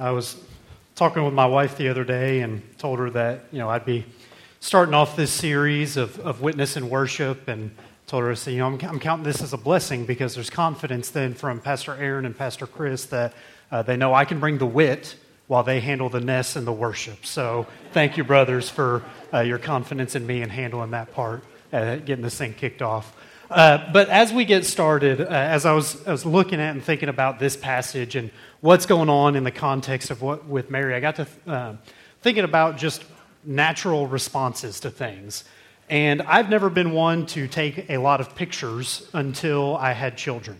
I was talking with my wife the other day and told her that, you know, I'd be starting off this series of, of witness and worship and told her, I said, you know, I'm, I'm counting this as a blessing because there's confidence then from Pastor Aaron and Pastor Chris that uh, they know I can bring the wit while they handle the ness and the worship. So thank you, brothers, for uh, your confidence in me and handling that part, uh, getting this thing kicked off. Uh, but as we get started, uh, as I was, I was looking at and thinking about this passage and what's going on in the context of what with Mary, I got to uh, thinking about just natural responses to things. And I've never been one to take a lot of pictures until I had children.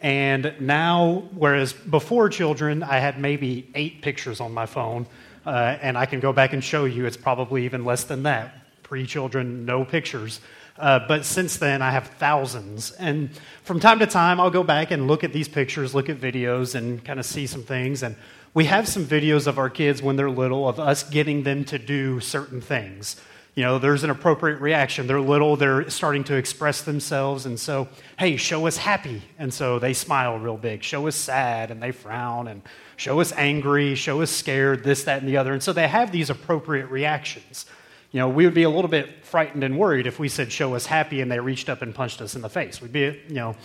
And now, whereas before children, I had maybe eight pictures on my phone, uh, and I can go back and show you it's probably even less than that. Pre children, no pictures. Uh, but since then, I have thousands. And from time to time, I'll go back and look at these pictures, look at videos, and kind of see some things. And we have some videos of our kids when they're little of us getting them to do certain things. You know, there's an appropriate reaction. They're little, they're starting to express themselves. And so, hey, show us happy. And so they smile real big. Show us sad, and they frown. And show us angry, show us scared, this, that, and the other. And so they have these appropriate reactions. You know, we would be a little bit frightened and worried if we said, show us happy, and they reached up and punched us in the face. We'd be, you know,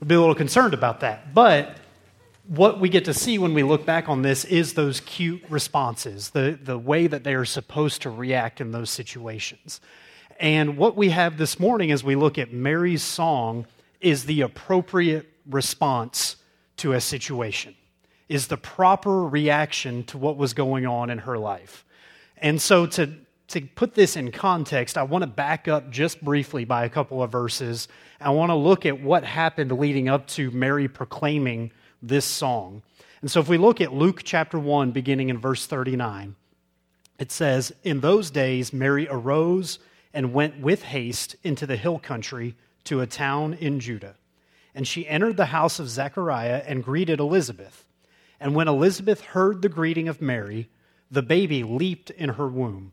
we'd be a little concerned about that. But what we get to see when we look back on this is those cute responses, the, the way that they are supposed to react in those situations. And what we have this morning as we look at Mary's song is the appropriate response to a situation, is the proper reaction to what was going on in her life. And so to, to put this in context, I want to back up just briefly by a couple of verses. I want to look at what happened leading up to Mary proclaiming this song. And so if we look at Luke chapter 1, beginning in verse 39, it says, In those days, Mary arose and went with haste into the hill country to a town in Judah. And she entered the house of Zechariah and greeted Elizabeth. And when Elizabeth heard the greeting of Mary, the baby leaped in her womb.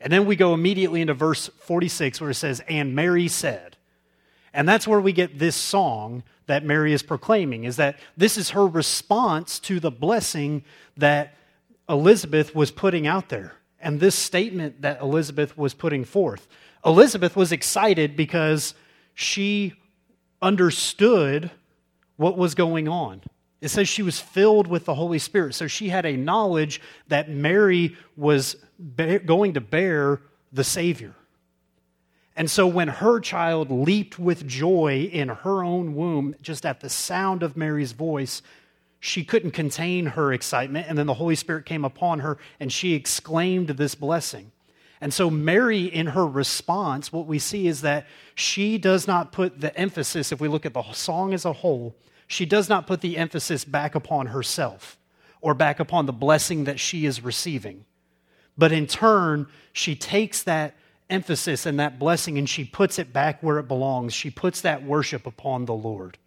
And then we go immediately into verse 46 where it says, And Mary said. And that's where we get this song that Mary is proclaiming, is that this is her response to the blessing that Elizabeth was putting out there. And this statement that Elizabeth was putting forth. Elizabeth was excited because she understood what was going on. It says she was filled with the Holy Spirit. So she had a knowledge that Mary was going to bear the Savior. And so when her child leaped with joy in her own womb, just at the sound of Mary's voice, she couldn't contain her excitement. And then the Holy Spirit came upon her and she exclaimed this blessing. And so, Mary, in her response, what we see is that she does not put the emphasis, if we look at the song as a whole, she does not put the emphasis back upon herself or back upon the blessing that she is receiving. But in turn, she takes that emphasis and that blessing and she puts it back where it belongs. She puts that worship upon the Lord.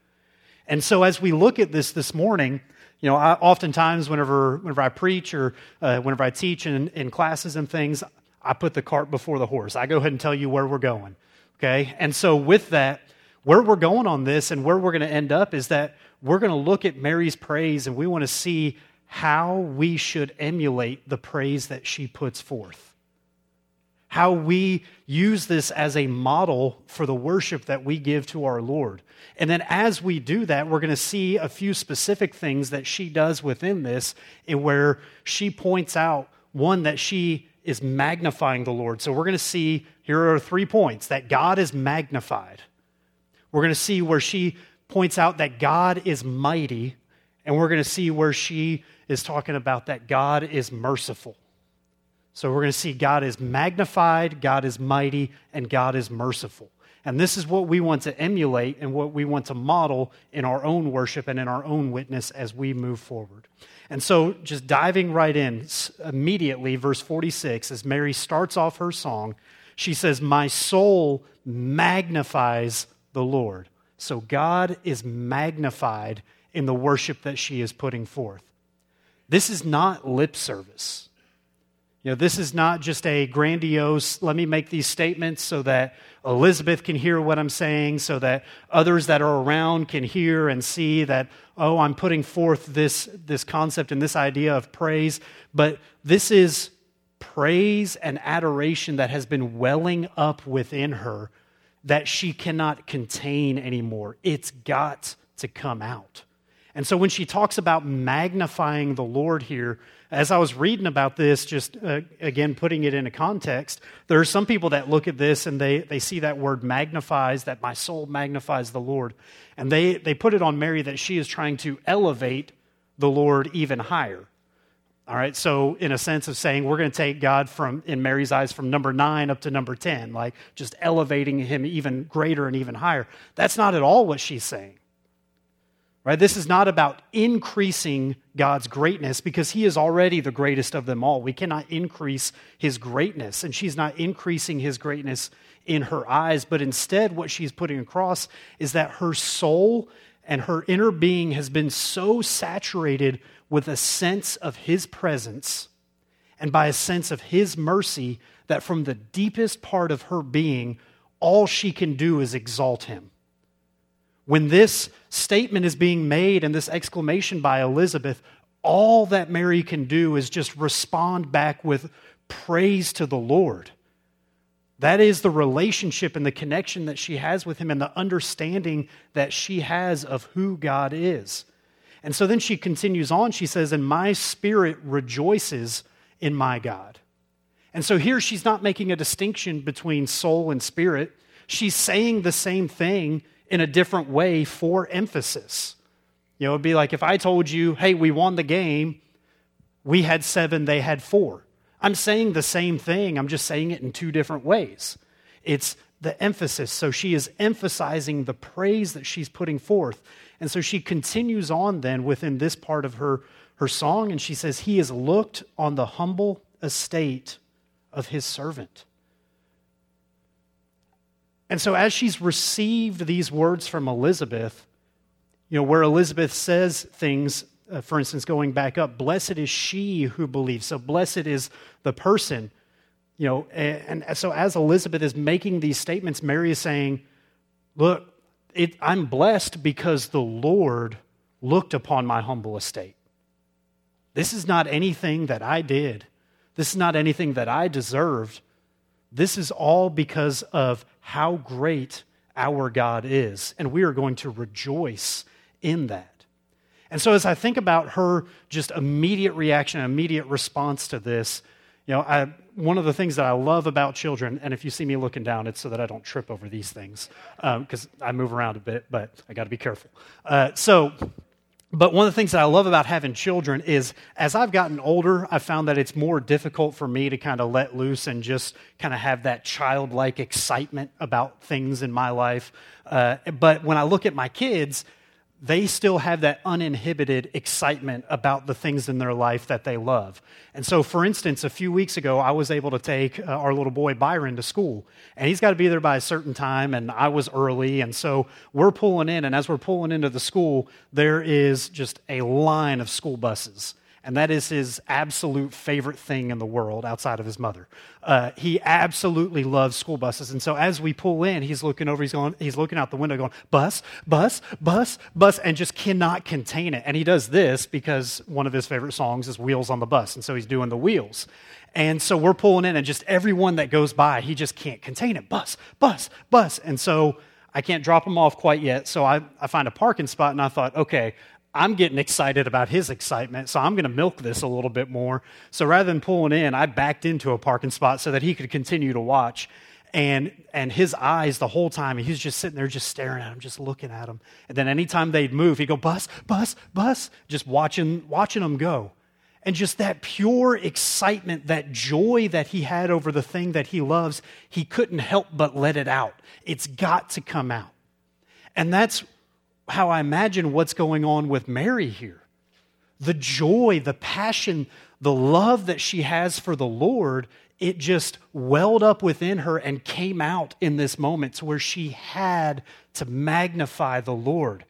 And so, as we look at this this morning, you know, I, oftentimes whenever, whenever I preach or uh, whenever I teach in, in classes and things, I put the cart before the horse. I go ahead and tell you where we're going. Okay? And so, with that, where we're going on this and where we're going to end up is that we're going to look at Mary's praise and we want to see how we should emulate the praise that she puts forth. How we use this as a model for the worship that we give to our Lord. And then as we do that, we're going to see a few specific things that she does within this, and where she points out one, that she is magnifying the Lord. So we're going to see here are three points that God is magnified. We're going to see where she points out that God is mighty, and we're going to see where she is talking about that God is merciful. So we're going to see God is magnified, God is mighty, and God is merciful. And this is what we want to emulate and what we want to model in our own worship and in our own witness as we move forward. And so, just diving right in immediately, verse 46, as Mary starts off her song, she says, My soul magnifies the Lord. So, God is magnified in the worship that she is putting forth. This is not lip service. You know, this is not just a grandiose, let me make these statements so that Elizabeth can hear what I'm saying, so that others that are around can hear and see that, oh, I'm putting forth this, this concept and this idea of praise. But this is praise and adoration that has been welling up within her that she cannot contain anymore. It's got to come out. And so when she talks about magnifying the Lord here, as I was reading about this, just uh, again putting it into context, there are some people that look at this and they, they see that word magnifies, that my soul magnifies the Lord. And they, they put it on Mary that she is trying to elevate the Lord even higher. All right, so in a sense of saying we're going to take God from, in Mary's eyes, from number nine up to number 10, like just elevating him even greater and even higher. That's not at all what she's saying. Right? This is not about increasing God's greatness because he is already the greatest of them all. We cannot increase his greatness, and she's not increasing his greatness in her eyes, but instead, what she's putting across is that her soul and her inner being has been so saturated with a sense of his presence and by a sense of his mercy that from the deepest part of her being, all she can do is exalt him. When this statement is being made and this exclamation by Elizabeth, all that Mary can do is just respond back with praise to the Lord. That is the relationship and the connection that she has with him and the understanding that she has of who God is. And so then she continues on. She says, And my spirit rejoices in my God. And so here she's not making a distinction between soul and spirit. She's saying the same thing in a different way for emphasis. You know, it'd be like if I told you, hey, we won the game, we had seven, they had four. I'm saying the same thing, I'm just saying it in two different ways. It's the emphasis. So she is emphasizing the praise that she's putting forth. And so she continues on then within this part of her, her song, and she says, He has looked on the humble estate of his servant. And so, as she's received these words from Elizabeth, you know, where Elizabeth says things, uh, for instance, going back up, blessed is she who believes. So, blessed is the person. You know, and, and so as Elizabeth is making these statements, Mary is saying, Look, it, I'm blessed because the Lord looked upon my humble estate. This is not anything that I did, this is not anything that I deserved. This is all because of how great our God is, and we are going to rejoice in that. And so, as I think about her just immediate reaction, immediate response to this, you know, I, one of the things that I love about children, and if you see me looking down, it's so that I don't trip over these things, because um, I move around a bit, but I got to be careful. Uh, so, but one of the things that I love about having children is as I've gotten older, I've found that it's more difficult for me to kind of let loose and just kind of have that childlike excitement about things in my life. Uh, but when I look at my kids, they still have that uninhibited excitement about the things in their life that they love. And so, for instance, a few weeks ago, I was able to take uh, our little boy Byron to school, and he's got to be there by a certain time, and I was early. And so, we're pulling in, and as we're pulling into the school, there is just a line of school buses and that is his absolute favorite thing in the world outside of his mother. Uh, he absolutely loves school buses, and so as we pull in, he's looking over, he's going, he's looking out the window, going bus, bus, bus, bus, and just cannot contain it. And he does this because one of his favorite songs is "Wheels on the Bus," and so he's doing the wheels. And so we're pulling in, and just everyone that goes by, he just can't contain it. Bus, bus, bus, and so. I can't drop him off quite yet, so I, I find a parking spot, and I thought, okay, I'm getting excited about his excitement, so I'm going to milk this a little bit more. So rather than pulling in, I backed into a parking spot so that he could continue to watch. And, and his eyes the whole time, he's just sitting there just staring at him, just looking at him. And then anytime they'd move, he'd go, bus, bus, bus, just watching, watching them go. And just that pure excitement, that joy that he had over the thing that he loves, he couldn't help but let it out. It's got to come out. And that's how I imagine what's going on with Mary here. The joy, the passion, the love that she has for the Lord, it just welled up within her and came out in this moment to where she had to magnify the Lord.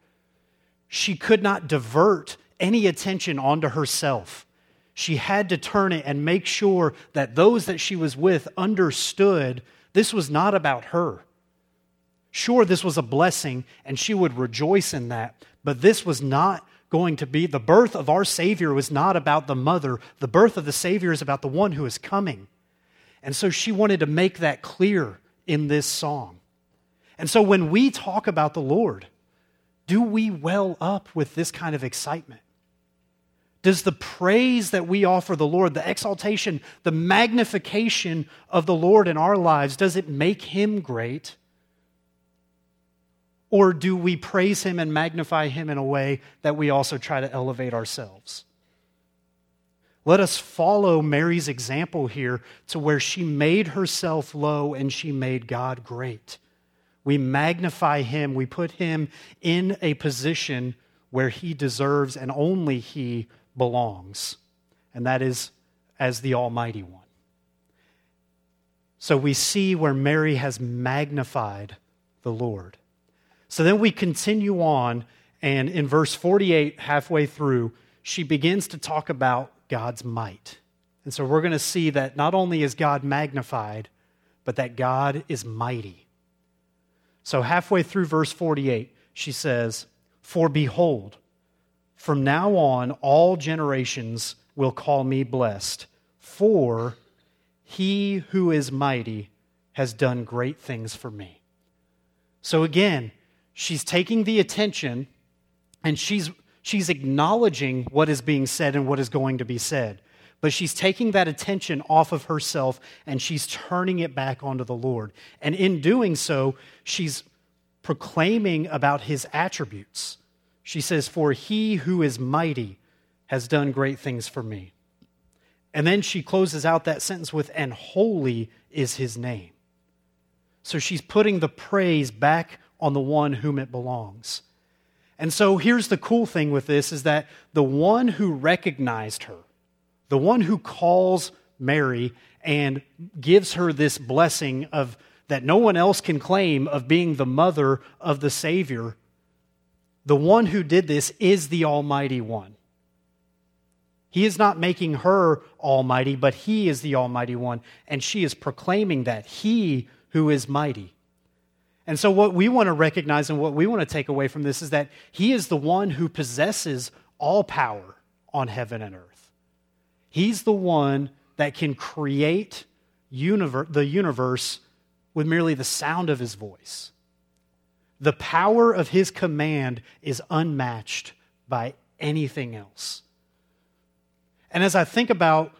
She could not divert any attention onto herself. She had to turn it and make sure that those that she was with understood this was not about her. Sure, this was a blessing and she would rejoice in that, but this was not going to be the birth of our Savior was not about the mother. The birth of the Savior is about the one who is coming. And so she wanted to make that clear in this song. And so when we talk about the Lord, do we well up with this kind of excitement? Does the praise that we offer the Lord, the exaltation, the magnification of the Lord in our lives, does it make him great? Or do we praise him and magnify him in a way that we also try to elevate ourselves? Let us follow Mary's example here to where she made herself low and she made God great. We magnify him, we put him in a position where he deserves and only he belongs, and that is as the Almighty One. So we see where Mary has magnified the Lord. So then we continue on, and in verse 48, halfway through, she begins to talk about God's might. And so we're going to see that not only is God magnified, but that God is mighty. So halfway through verse 48, she says, For behold, from now on all generations will call me blessed, for he who is mighty has done great things for me. So again, she's taking the attention and she's, she's acknowledging what is being said and what is going to be said. But she's taking that attention off of herself and she's turning it back onto the Lord. And in doing so, she's proclaiming about his attributes. She says, For he who is mighty has done great things for me. And then she closes out that sentence with, And holy is his name. So she's putting the praise back on the one whom it belongs. And so here's the cool thing with this is that the one who recognized her, the one who calls Mary and gives her this blessing of that no one else can claim of being the mother of the Savior, the one who did this is the Almighty One. He is not making her almighty, but he is the Almighty One, and she is proclaiming that he who is mighty. And so, what we want to recognize and what we want to take away from this is that He is the one who possesses all power on heaven and earth. He's the one that can create universe, the universe with merely the sound of His voice. The power of His command is unmatched by anything else. And as I think about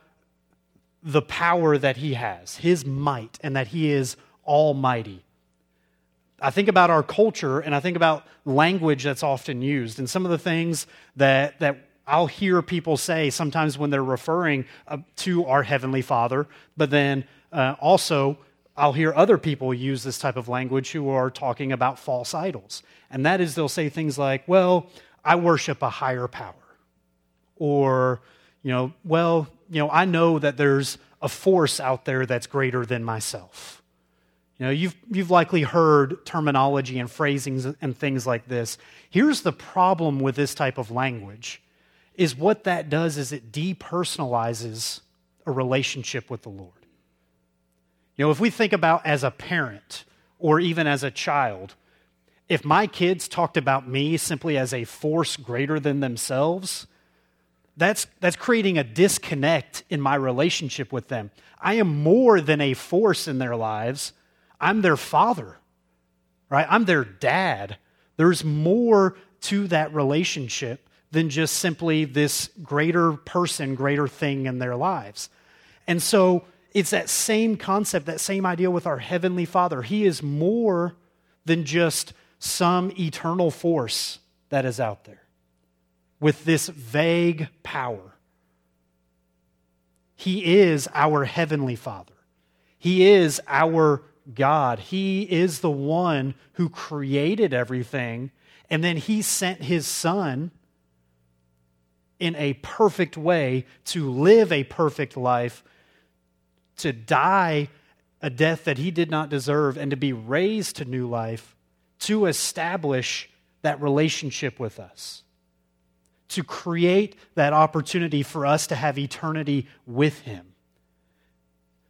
the power that He has, His might, and that He is almighty, I think about our culture and I think about language that's often used. And some of the things that, that I'll hear people say sometimes when they're referring uh, to our Heavenly Father, but then uh, also I'll hear other people use this type of language who are talking about false idols. And that is, they'll say things like, well, I worship a higher power. Or, you know, well, you know, I know that there's a force out there that's greater than myself. You know, you've, you've likely heard terminology and phrasings and things like this. Here's the problem with this type of language is what that does is it depersonalizes a relationship with the Lord. You know, if we think about as a parent or even as a child, if my kids talked about me simply as a force greater than themselves, that's, that's creating a disconnect in my relationship with them. I am more than a force in their lives. I'm their father, right? I'm their dad. There's more to that relationship than just simply this greater person, greater thing in their lives. And so it's that same concept, that same idea with our Heavenly Father. He is more than just some eternal force that is out there with this vague power. He is our Heavenly Father. He is our God. He is the one who created everything, and then He sent His Son in a perfect way to live a perfect life, to die a death that He did not deserve, and to be raised to new life to establish that relationship with us, to create that opportunity for us to have eternity with Him.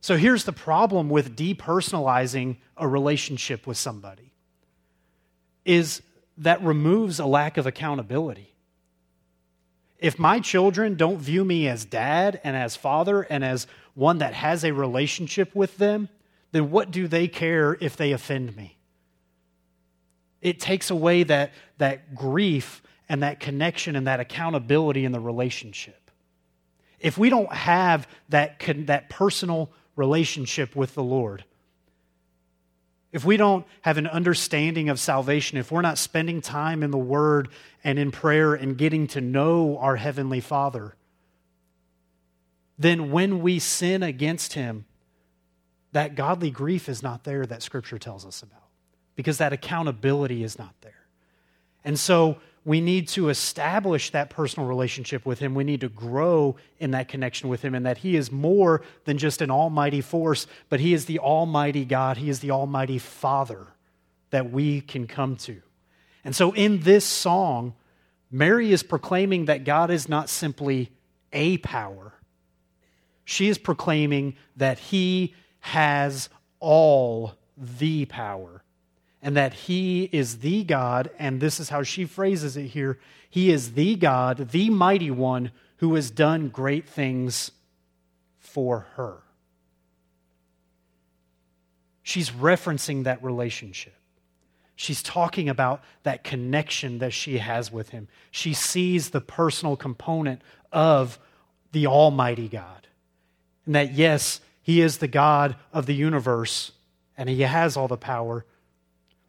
So here's the problem with depersonalizing a relationship with somebody is that removes a lack of accountability. If my children don't view me as dad and as father and as one that has a relationship with them, then what do they care if they offend me? It takes away that, that grief and that connection and that accountability in the relationship. If we don't have that, that personal relationship with the Lord, if we don't have an understanding of salvation, if we're not spending time in the Word and in prayer and getting to know our Heavenly Father, then when we sin against Him, that godly grief is not there that Scripture tells us about because that accountability is not there. And so we need to establish that personal relationship with Him. We need to grow in that connection with Him, and that He is more than just an almighty force, but He is the almighty God. He is the almighty Father that we can come to. And so in this song, Mary is proclaiming that God is not simply a power, she is proclaiming that He has all the power and that he is the God, and this is how she phrases it here He is the God, the mighty one, who has done great things for her. She's referencing that relationship. She's talking about that connection that she has with him. She sees the personal component of the Almighty God. And that, yes, He is the God of the universe and He has all the power,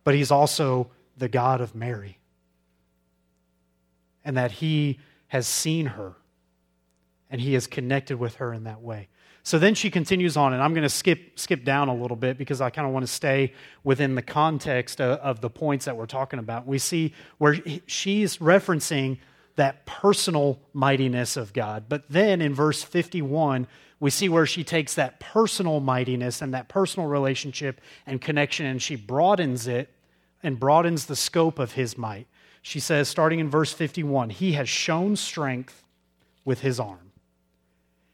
but he's also the God of Mary. And that he has seen her and he has connected with her in that way. So then she continues on, and I'm going to skip, skip down a little bit because I kind of want to stay within the context of, of the points that we're talking about. We see where she's referencing that personal mightiness of God. But then in verse 51, we see where she takes that personal mightiness and that personal relationship and connection and she broadens it and broadens the scope of his might. She says, starting in verse 51, He has shown strength with his arm.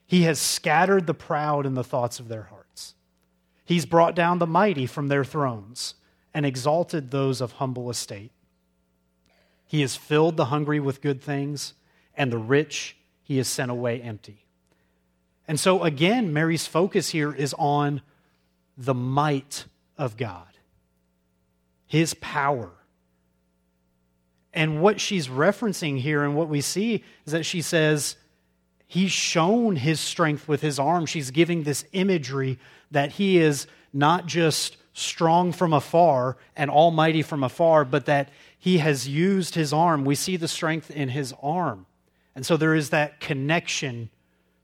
He has scattered the proud in the thoughts of their hearts. He's brought down the mighty from their thrones and exalted those of humble estate. He has filled the hungry with good things, and the rich he has sent away empty. And so, again, Mary's focus here is on the might of God his power. And what she's referencing here and what we see is that she says, He's shown his strength with his arm. She's giving this imagery that he is not just strong from afar and almighty from afar, but that he has used his arm. We see the strength in his arm. And so there is that connection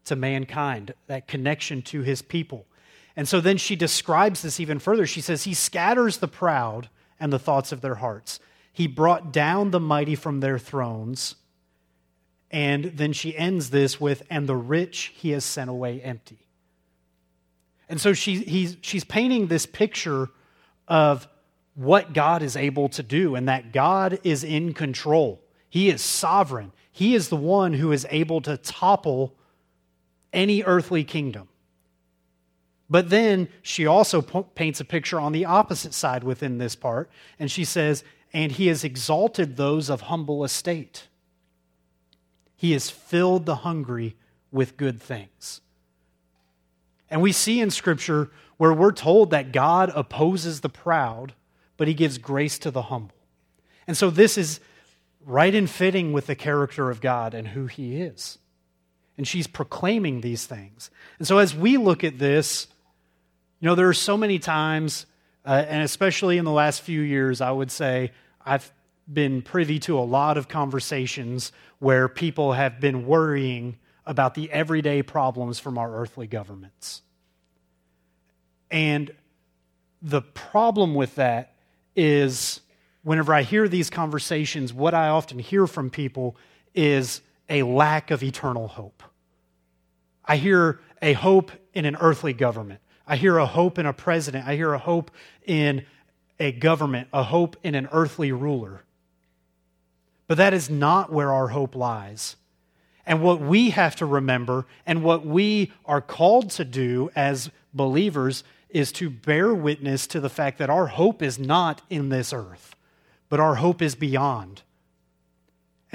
to mankind, that connection to his people. And so then she describes this even further. She says, He scatters the proud and the thoughts of their hearts. He brought down the mighty from their thrones. And then she ends this with, and the rich he has sent away empty. And so she, she's painting this picture of what God is able to do and that God is in control. He is sovereign. He is the one who is able to topple any earthly kingdom. But then she also paints a picture on the opposite side within this part, and she says, And he has exalted those of humble estate. He has filled the hungry with good things. And we see in Scripture where we're told that God opposes the proud, but he gives grace to the humble. And so this is right in fitting with the character of God and who he is. And she's proclaiming these things. And so as we look at this, you know, there are so many times, uh, and especially in the last few years, I would say I've been privy to a lot of conversations where people have been worrying about the everyday problems from our earthly governments. And the problem with that is whenever I hear these conversations, what I often hear from people is a lack of eternal hope. I hear a hope in an earthly government. I hear a hope in a president. I hear a hope in a government, a hope in an earthly ruler. But that is not where our hope lies. And what we have to remember and what we are called to do as believers is to bear witness to the fact that our hope is not in this earth, but our hope is beyond.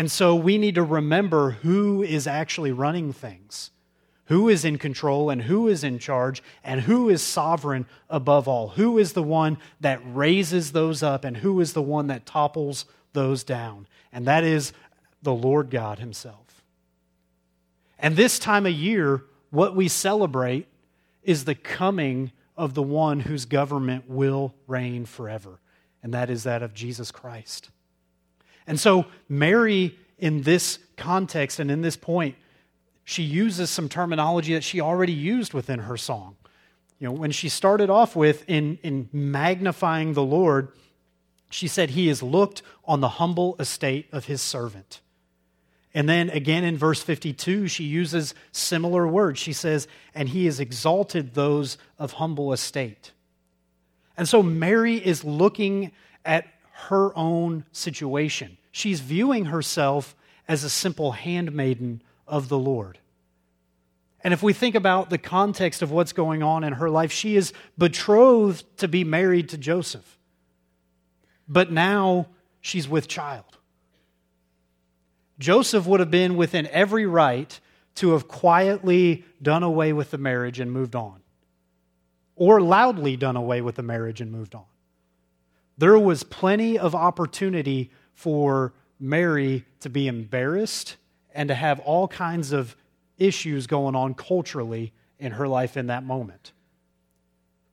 And so we need to remember who is actually running things, who is in control and who is in charge, and who is sovereign above all. Who is the one that raises those up, and who is the one that topples those down. And that is the Lord God Himself. And this time of year, what we celebrate is the coming of the one whose government will reign forever, and that is that of Jesus Christ. And so, Mary, in this context and in this point, she uses some terminology that she already used within her song. You know, when she started off with in, in magnifying the Lord, she said, He has looked on the humble estate of his servant. And then again in verse 52, she uses similar words. She says, And he has exalted those of humble estate. And so Mary is looking at her own situation. She's viewing herself as a simple handmaiden of the Lord. And if we think about the context of what's going on in her life, she is betrothed to be married to Joseph. But now she's with child. Joseph would have been within every right to have quietly done away with the marriage and moved on, or loudly done away with the marriage and moved on. There was plenty of opportunity for Mary to be embarrassed and to have all kinds of issues going on culturally in her life in that moment.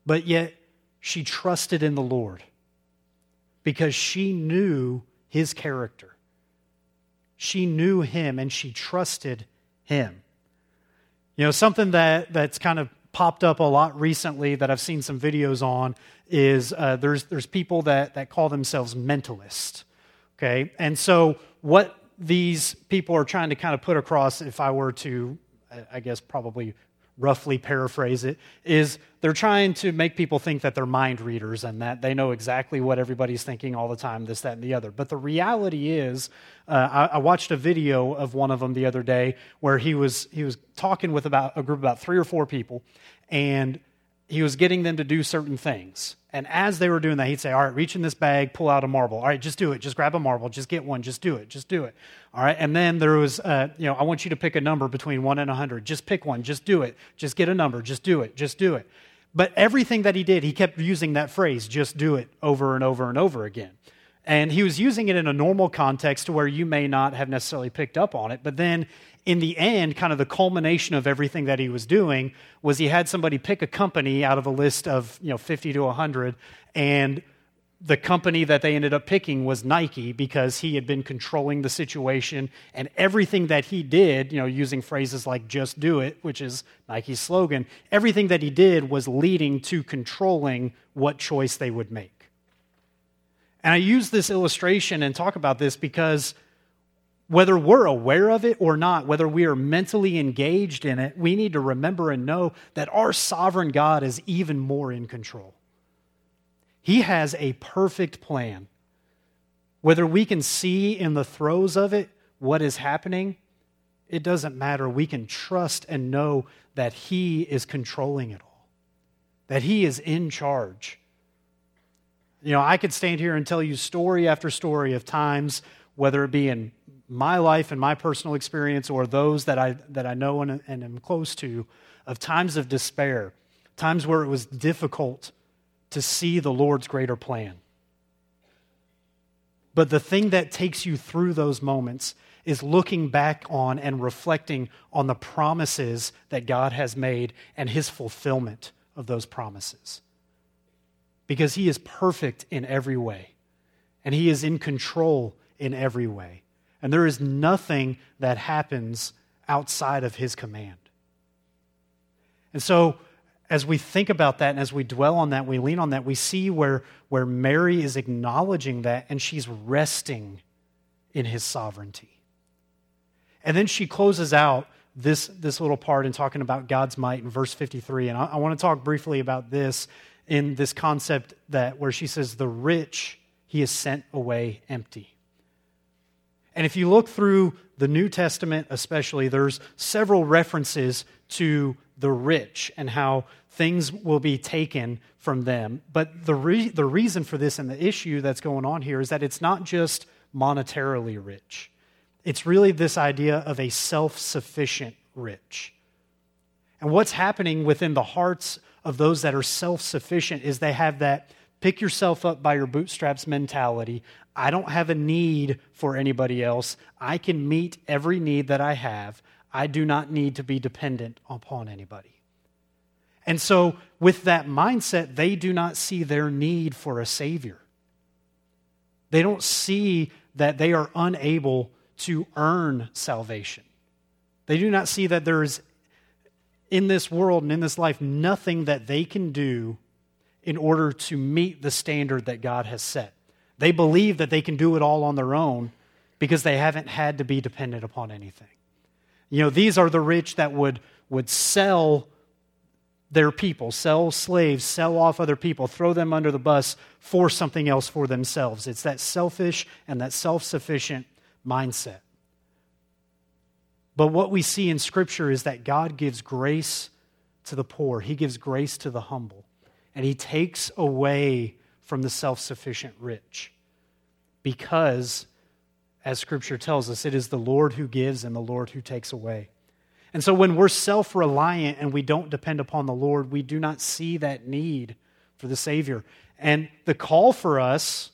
But yet, she trusted in the Lord because she knew his character. She knew him and she trusted him. You know, something that, that's kind of popped up a lot recently that I've seen some videos on is uh, there's, there's people that, that call themselves mentalists. Okay? And so, what these people are trying to kind of put across, if I were to, I guess, probably roughly paraphrase it, is they're trying to make people think that they're mind readers and that they know exactly what everybody's thinking all the time, this, that, and the other. But the reality is, uh, I, I, watched a video of one of them the other day where he was, he was talking with about a group of about three or four people, and he was getting them to do certain things. And as they were doing that, he'd say, All right, reach in this bag, pull out a marble. All right, just do it. Just grab a marble. Just get one. Just do it. Just do it. All right. And then there was, uh, you know, I want you to pick a number between one and a 100. Just pick one. Just do it. Just get a number. Just do it. Just do it. But everything that he did, he kept using that phrase, just do it, over and over and over again. And he was using it in a normal context to where you may not have necessarily picked up on it. But then in the end, kind of the culmination of everything that he was doing was he had somebody pick a company out of a list of you know 50 to 100, and the company that they ended up picking was Nike because he had been controlling the situation and everything that he did, you know, using phrases like just do it, which is Nike's slogan, everything that he did was leading to controlling what choice they would make. And I use this illustration and talk about this because whether we're aware of it or not, whether we are mentally engaged in it, we need to remember and know that our sovereign God is even more in control. He has a perfect plan. Whether we can see in the throes of it what is happening, it doesn't matter. We can trust and know that He is controlling it all, that He is in charge. You know, I could stand here and tell you story after story of times, whether it be in my life and my personal experience or those that I, that I know and, and am close to of times of despair, times where it was difficult to see the Lord's greater plan. But the thing that takes you through those moments is looking back on and reflecting on the promises that God has made and his fulfillment of those promises. Because he is perfect in every way, and he is in control in every way. And there is nothing that happens outside of his command. And so, as we think about that and as we dwell on that, we lean on that, we see where, where Mary is acknowledging that and she's resting in his sovereignty. And then she closes out this, this little part in talking about God's might in verse 53. And I, I want to talk briefly about this in this concept that where she says, The rich he has sent away empty. And if you look through the New Testament, especially, there's several references to the rich and how things will be taken from them. But the, re- the reason for this and the issue that's going on here is that it's not just monetarily rich, it's really this idea of a self sufficient rich. And what's happening within the hearts of those that are self sufficient is they have that pick yourself up by your bootstraps mentality. I don't have a need for anybody else. I can meet every need that I have. I do not need to be dependent upon anybody. And so, with that mindset, they do not see their need for a Savior. They don't see that they are unable to earn salvation. They do not see that there is, in this world and in this life, nothing that they can do in order to meet the standard that God has set. They believe that they can do it all on their own because they haven't had to be dependent upon anything. You know, these are the rich that would, would sell their people, sell slaves, sell off other people, throw them under the bus for something else for themselves. It's that selfish and that self sufficient mindset. But what we see in Scripture is that God gives grace to the poor, He gives grace to the humble, and He takes away from the self sufficient rich. Because, as Scripture tells us, it is the Lord who gives and the Lord who takes away. And so when we're self reliant and we don't depend upon the Lord, we do not see that need for the Savior. And the call for us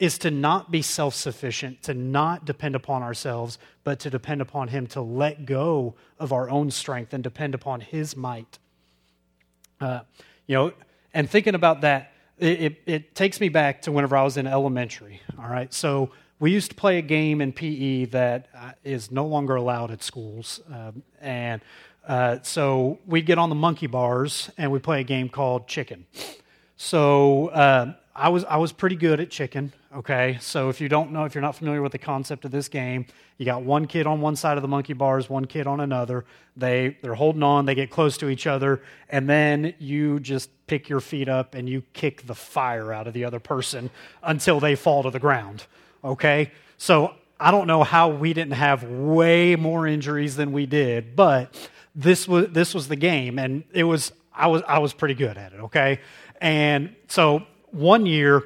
is to not be self sufficient, to not depend upon ourselves, but to depend upon Him, to let go of our own strength and depend upon His might. Uh, you know, and thinking about that, it, it, it, takes me back to whenever I was in elementary. All right, so we used to play a game in PE that uh, no longer allowed at schools, um, and uh, so we'd get on the monkey bars and we play a game called chicken. So uh, I was I was pretty good at chicken. Okay, so if you don't know, if you're not familiar with the concept of this game, you got one kid on one side of the monkey bars, one kid on another. They they're holding on, they get close to each other, and then you just pick your feet up and you kick the fire out of the other person until they fall to the ground. Okay, so I don't know how we didn't have way more injuries than we did, but this was this was the game, and it was I was I was pretty good at it. Okay, and so one year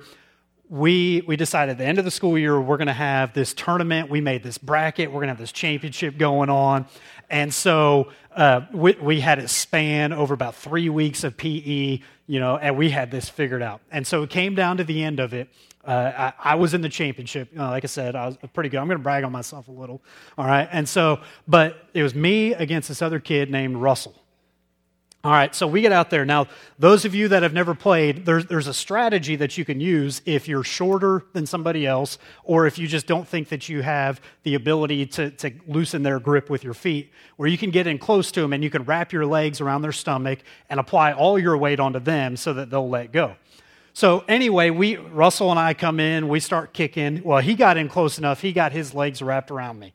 we, we decided at the end of the school year, we're going to have this tournament. We made this bracket. We're going to have this championship going on. And so uh, we, we, had it span over about three weeks of PE, you know, and we had this figured out. And so it came down to the end of it. Uh, I, I, was in the championship. Uh, like I said, I was pretty good. I'm going to brag on myself a little. All right. And so, but it was me against this other kid named Russell. All right, so we get out there. Now, those of you that have never played, there's, there's a strategy that you can use if you're shorter than somebody else, or if you just don't think that you have the ability to, to loosen their grip with your feet, where you can get in close to them and you can wrap your legs around their stomach and apply all your weight onto them so that they'll let go. So anyway, we Russell and I come in, we start kicking. Well, he got in close enough, he got his legs wrapped around me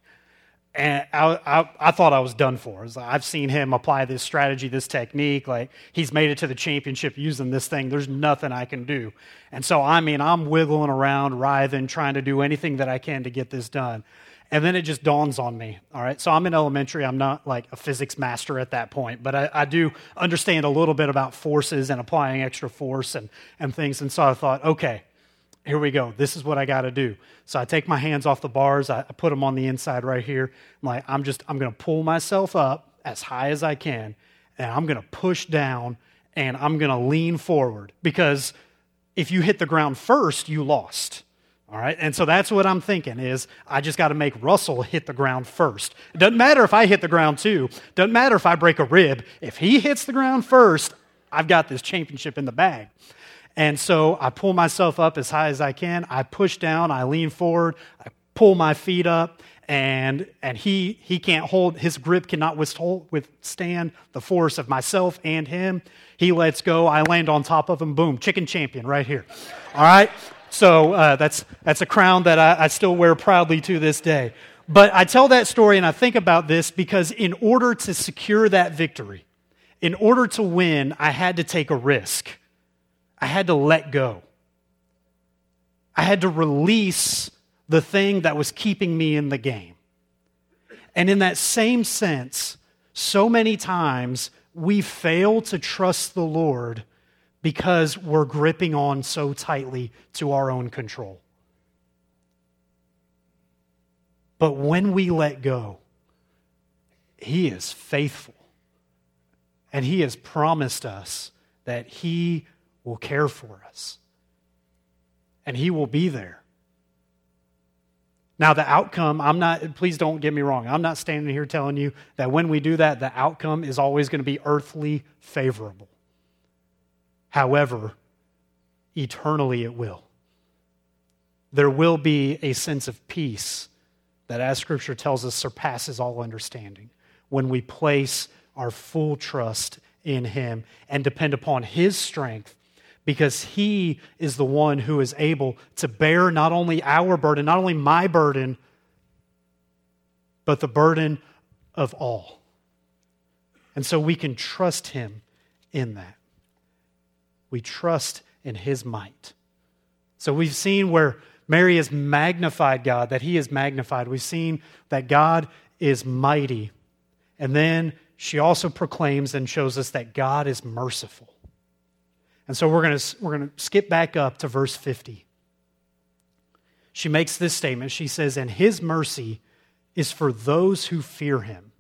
and I, I, I, thought I was done for. I've seen him apply this strategy, this technique. Like he's made it to the championship using this thing. There's nothing I can do. And so, I mean, I'm wiggling around, writhing, trying to do anything that I can to get this done. And then it just dawns on me. All right, so I'm in elementary. I'm not like a physics master at that point, but I, I do understand a little bit about forces and applying extra force and, and things. And so I thought, okay, here we go. This is what I got to do. So I take my hands off the bars. I put them on the inside right here. I'm like, I'm just, I'm going to pull myself up as high as I can, and I'm going to push down, and I'm going to lean forward because if you hit the ground first, you lost. All right, and so that's what I'm thinking is I just got to make Russell hit the ground first. It doesn't matter if I hit the ground too. Doesn't matter if I break a rib. If he hits the ground first, I've got this championship in the bag. And so I pull myself up as high as I can. I push down, I lean forward, I pull my feet up. And and he he can't hold his grip cannot withstand the force of myself and him. He lets go. I land on top of him. Boom. Chicken champion right here. All right? So uh, that's that's a crown that I, I still wear proudly to this day. But i tell that story and i think about this because in order to secure that victory in order to win i had to take a risk i had to let go i had to release the thing that was keeping me in the game. And in that same sense, so many times we fail to trust the Lord because we're gripping on so tightly to our own control. But when we let go, He is faithful. And He has promised us that He will care for us. And He will be there. Now, the outcome, I'm not, please don't get me wrong. I'm not standing here telling you that when we do that, the outcome is always going to be earthly favorable. However, eternally it will. There will be a sense of peace that, as Scripture tells us, surpasses all understanding when we place our full trust in Him and depend upon His strength because he is the one who is able to bear not only our burden, not only my burden, but the burden of all. And so we can trust him in that. We trust in his might. So we've seen where Mary has magnified God, that he is magnified. We've seen that God is mighty. And then she also proclaims and shows us that God is merciful. And so we're going to we're going to skip back up to verse 50. She makes this statement. She says, "And his mercy is for those who fear him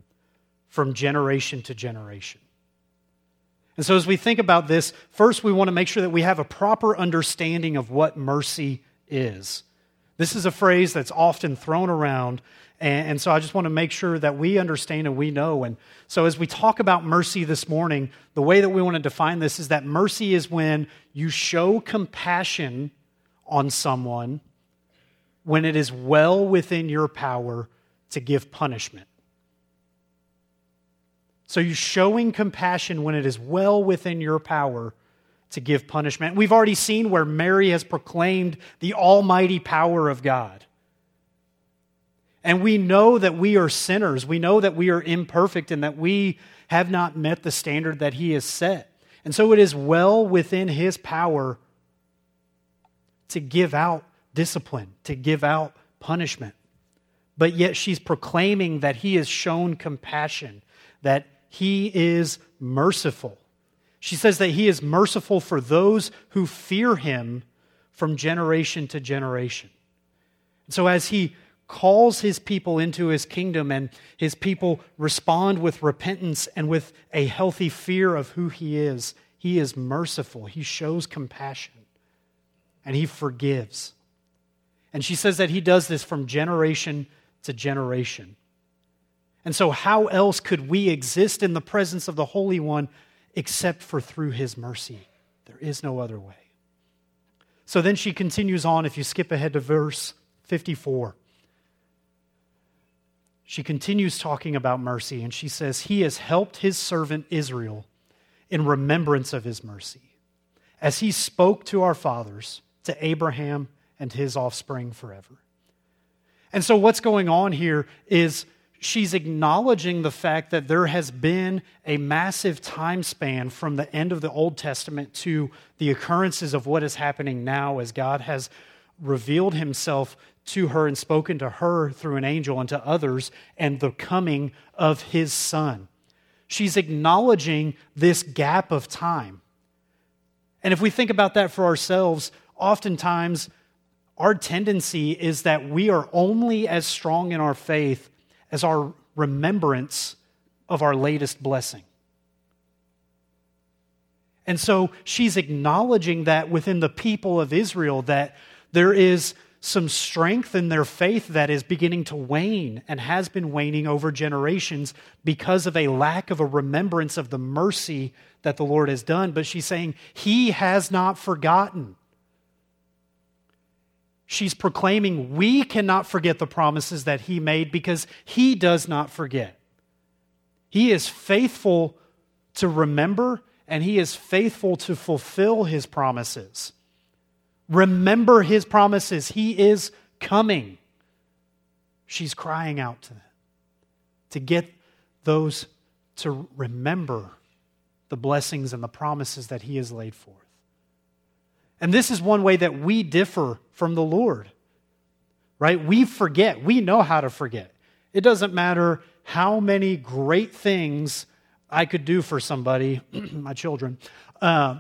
from generation to generation." And so as we think about this, first we want to make sure that we have a proper understanding of what mercy is. This is a phrase that's often thrown around and, and, so I just want to make sure that we understand and we know. And so as we talk about mercy this morning, the way that we want to define this is that mercy is when you show compassion on someone when it is well within your power to give punishment. So you're showing compassion when it is well within your power to give punishment. We've already seen where Mary has proclaimed the almighty power of God. And we know that we are sinners. We know that we are imperfect and that we have not met the standard that He has set. And so it is well within His power to give out discipline, to give out punishment. But yet she's proclaiming that He has shown compassion, that He is merciful. She says that He is merciful for those who fear Him from generation to generation. So as He calls his people into his kingdom, and his people respond with repentance and with a healthy fear of who he is. He is merciful, he shows compassion, and he forgives. And she says that he does this from generation to generation. And so, how else could we exist in the presence of the Holy One except for through his mercy? There is no other way. So then she continues on, if you skip ahead to verse 54 she continues talking about mercy, and she says, He has helped His servant Israel in remembrance of His mercy, as He spoke to our fathers, to Abraham and his offspring forever. And so, what's going on here is she's acknowledging the fact that there has been a massive time span from the end of the Old Testament to the occurrences of what is happening now as God has revealed himself to her and spoken to her through an angel and to others, and the coming of his son. She's acknowledging this gap of time. And if we think about that for ourselves, oftentimes our tendency is that we are only as strong in our faith as our remembrance of our latest blessing. And so she's acknowledging that within the people of Israel that there is some strength in their faith that is beginning to wane and has been waning over generations because of a lack of a remembrance of the mercy that the Lord has done. But she's saying, He has not forgotten. she's proclaiming we cannot forget the promises that he made because he does not forget. He is faithful to remember and he is faithful to fulfill his promises. Remember his promises. He is coming. She's crying out to them to get those to remember the blessings and the promises that he has laid forth. And this is one way that we differ from the Lord, right? We forget. We know how to forget. It doesn't matter how many great things I could do for somebody, my children. Uh,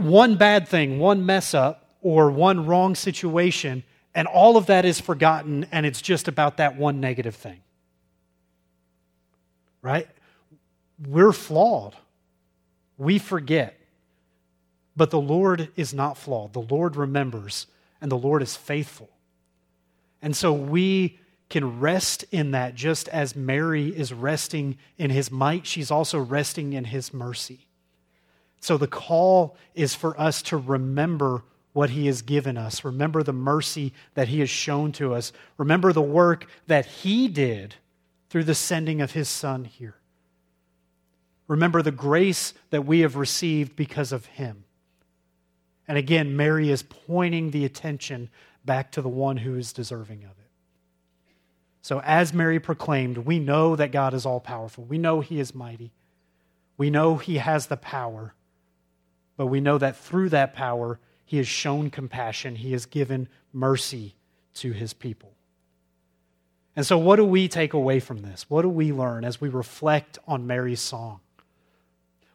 one bad thing, one mess up, or one wrong situation, and all of that is forgotten, and it's just about that one negative thing. Right? We're flawed. We forget. But the Lord is not flawed. The Lord remembers, and the Lord is faithful. And so we can rest in that just as Mary is resting in his might, she's also resting in his mercy. So the call is for us to remember what he has given us, remember the mercy that he has shown to us, remember the work that he did through the sending of his son here. Remember the grace that we have received because of him. And again, Mary is pointing the attention back to the one who is deserving of it. So, as Mary proclaimed, we know that God is all powerful. We know He is mighty. We know He has the power. But we know that through that power, He has shown compassion. He has given mercy to His people. And so, what do we take away from this? What do we learn as we reflect on Mary's song?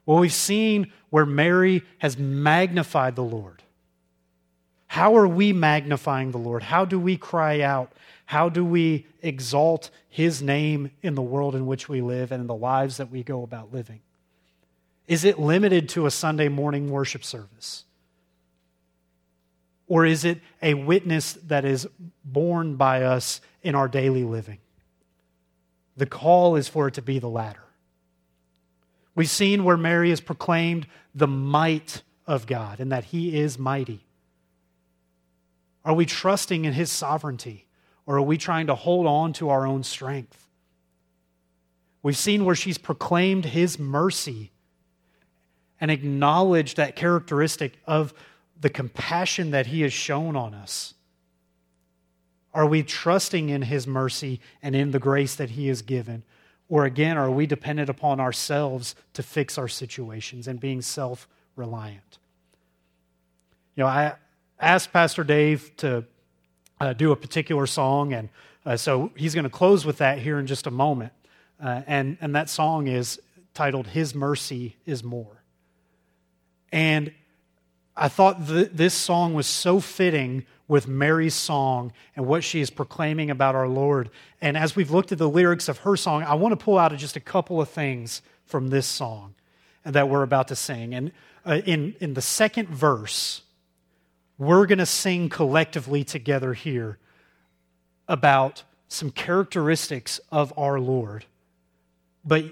Well, we've seen where Mary has magnified the Lord. How are we magnifying the Lord? How do we cry out? How do we exalt his name in the world in which we live and in the lives that we go about living? Is it limited to a Sunday morning worship service? Or is it a witness that is borne by us in our daily living? The call is for it to be the latter. We've seen where Mary has proclaimed the might of God and that he is mighty. Are we trusting in his sovereignty or are we trying to hold on to our own strength? We've seen where she's proclaimed his mercy and acknowledge that characteristic of the compassion that he has shown on us. Are we trusting in his mercy and in the grace that he has given? Or again, are we dependent upon ourselves to fix our situations and being self reliant? You know, I asked Pastor Dave to uh, do a particular song, and uh, so he's going to close with that here in just a moment. Uh, and, and that song is titled His Mercy is More. And I thought th- this song was so fitting with Mary's song and what she is proclaiming about our Lord. And as we've looked at the lyrics of her song, I want to pull out just a couple of things from this song that we're about to sing. And uh, in, in the second verse, we're going to sing collectively together here about some characteristics of our Lord. But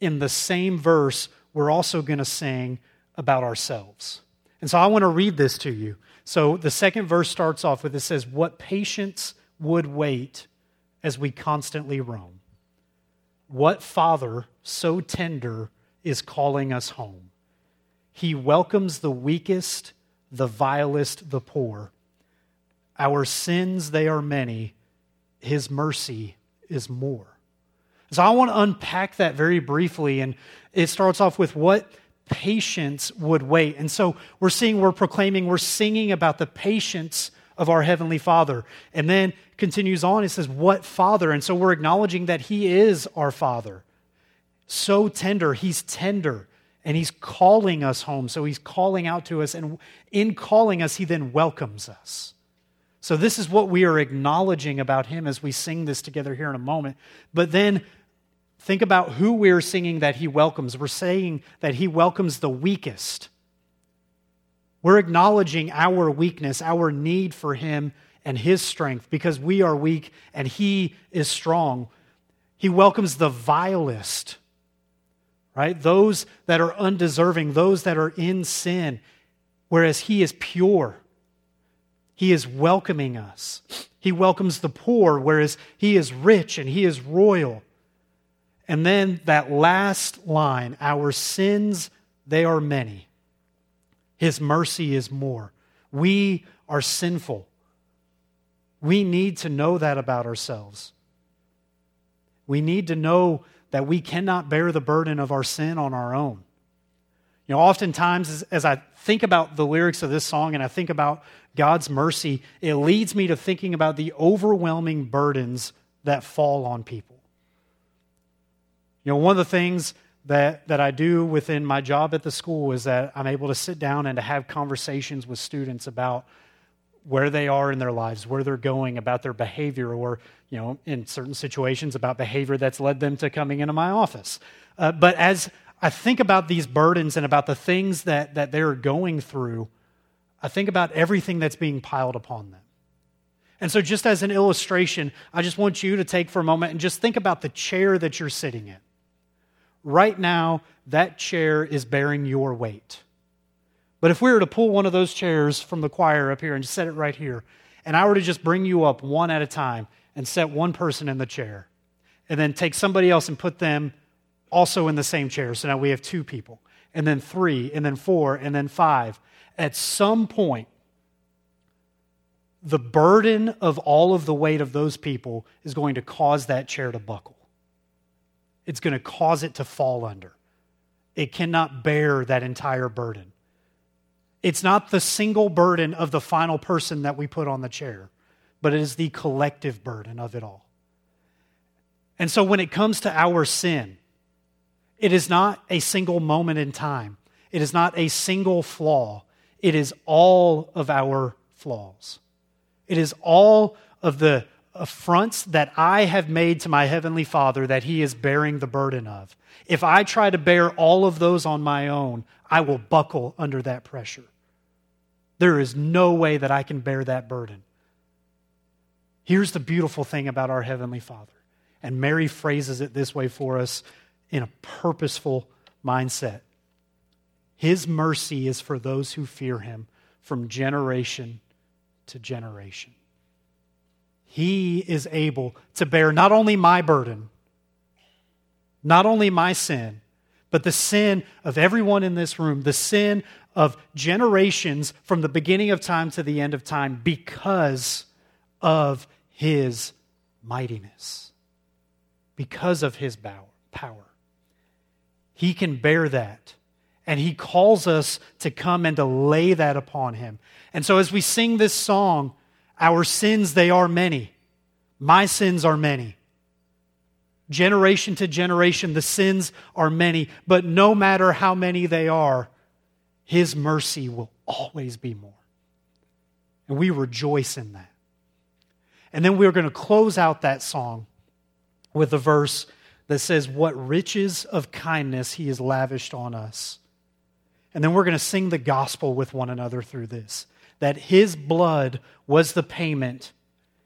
in the same verse, we're also going to sing about ourselves. And so I want to read this to you. So the second verse starts off with it says, What patience would wait as we constantly roam? What father so tender is calling us home? He welcomes the weakest, the vilest, the poor. Our sins, they are many. His mercy is more. So I want to unpack that very briefly. And it starts off with what patience would wait. And so we're seeing, we're proclaiming, we're singing about the patience of our Heavenly Father. And then continues on, it says, What Father? And so we're acknowledging that He is our Father. So tender, He's tender, and He's calling us home. So He's calling out to us, and in calling us, He then welcomes us. So, this is what we are acknowledging about Him as we sing this together here in a moment. But then Think about who we're singing that he welcomes. We're saying that he welcomes the weakest. We're acknowledging our weakness, our need for him and his strength because we are weak and he is strong. He welcomes the vilest, right? Those that are undeserving, those that are in sin, whereas he is pure. He is welcoming us. He welcomes the poor, whereas he is rich and he is royal. And then that last line our sins, they are many. His mercy is more. We are sinful. We need to know that about ourselves. We need to know that we cannot bear the burden of our sin on our own. You know, oftentimes as, as, I think about the lyrics of this song and I think about God's mercy, it leads me to thinking about the overwhelming burdens that fall on people. You know, one of the things that, that I do within my job at the school is that I'm able to sit down and to have conversations with students about where they are in their lives, where they're going, about their behavior, or, you know, in certain situations, about behavior that's led them to coming into my office. Uh, but as I think about these burdens and about the things that, that they're going through, I think about everything that's being piled upon them. And so, just as an illustration, I just want you to take for a moment and just think about the chair that you're sitting in. Right now, that chair is bearing your weight. But if we were to pull one of those chairs from the choir up here and set it right here, and I were to just bring you up one at a time and set one person in the chair, and then take somebody else and put them also in the same chair, so now we have two people, and then three, and then four, and then five, at some point, the burden of all of the weight of those people is going to cause that chair to buckle it's going to cause it to fall under. It cannot bear that entire burden. It's not the single burden of the final person that we put on the chair, but it is the collective burden of it all. And so when it comes to our sin, it is not a single moment in time, it is not a single flaw, it is all of our flaws. It is all of the affronts that I have made to my Heavenly Father that He is bearing the burden of. If I try to bear all of those on my own, I will buckle under that pressure. There is no way that I can bear that burden. Here's the beautiful thing about our Heavenly Father. And Mary phrases it this way for us in a purposeful mindset. His mercy is for those who fear Him from generation to generation. He is able to bear not only my burden, not only my sin, but the sin of everyone in this room, the sin of generations from the beginning of time to the end of time because of his mightiness, because of his power. He can bear that. And he calls us to come and to lay that upon him. And so as we sing this song, our sins, they are many. My sins are many. Generation to generation, the sins are many. But no matter how many they are, His mercy will always be more. And we rejoice in that. And then we're going to close out that song with a verse that says, What riches of kindness He has lavished on us. And then we're going to sing the gospel with one another through this that his blood was the payment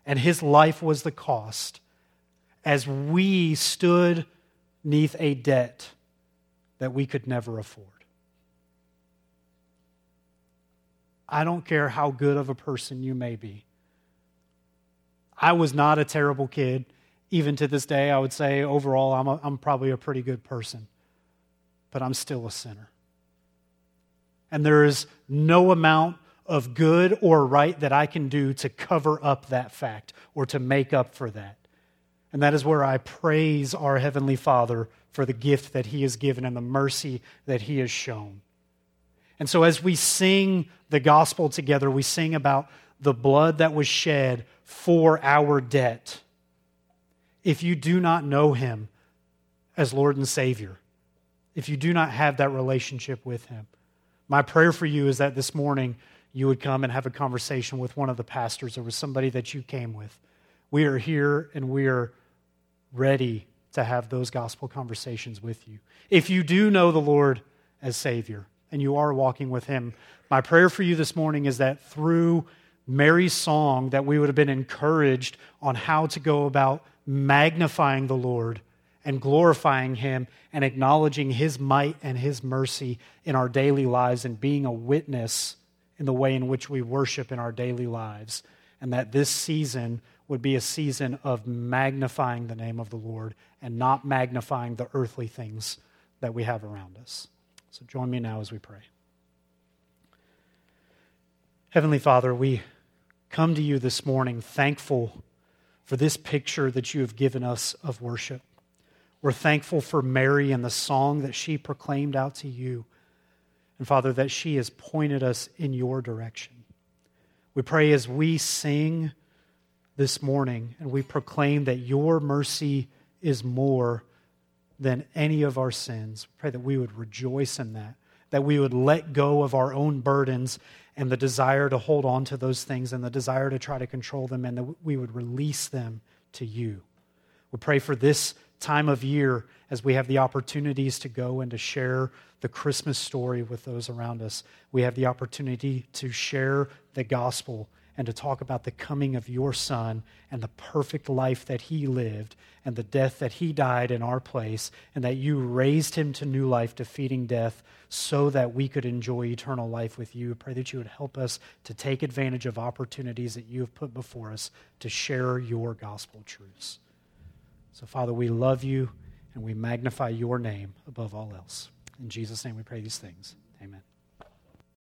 and his life was the cost as we stood neath a debt that we could never afford. I don't care how good of a person you may be. I was not a terrible kid. Even to this day, I would say overall, I'm, a, I'm probably a pretty good person. But I'm still a sinner. And there is no amount of good or right that I can do to cover up that fact or to make up for that. And that is where I praise our Heavenly Father for the gift that He has given and the mercy that He has shown. And so, as we sing the gospel together, we sing about the blood that was shed for our debt. If you do not know Him as Lord and Savior, if you do not have that relationship with Him, my prayer for you is that this morning you would come and have a conversation with one of the pastors or with somebody that you came with. We are here and we are ready to have those gospel conversations with you. If you do know the Lord as Savior and you are walking with Him, my prayer for you this morning is that through Mary's song that we would have been encouraged on how to go about magnifying the Lord and glorifying Him and acknowledging His might and His mercy in our daily lives and being a witness in the way in which we worship in our daily lives, and that this season would be a season of magnifying the name of the Lord and not magnifying the earthly things that we have around us. So join me now as we pray. Heavenly Father, we come to you this morning thankful for this picture that you have given us of worship. We're thankful for Mary and the song that she proclaimed out to you. And Father, that she has pointed us in your direction. We pray as we sing this morning and we proclaim that your mercy is more than any of our sins. Pray that we would rejoice in that, that we would let go of our own burdens and the desire to hold on to those things and the desire to try to control them, and that we would release them to you. We pray for this time of year as we have the opportunities to go and to share the Christmas story with those around us. We have the opportunity to share the gospel and to talk about the coming of your Son and the perfect life that he lived and the death that he died in our place, and that you raised him to new life, defeating death, so that we could enjoy eternal life with you. Pray that you would help us to take advantage of opportunities that you have put before us to share your gospel truths. So, Father, we love you and we magnify your name above all else. In Jesus' name we pray these things. Amen.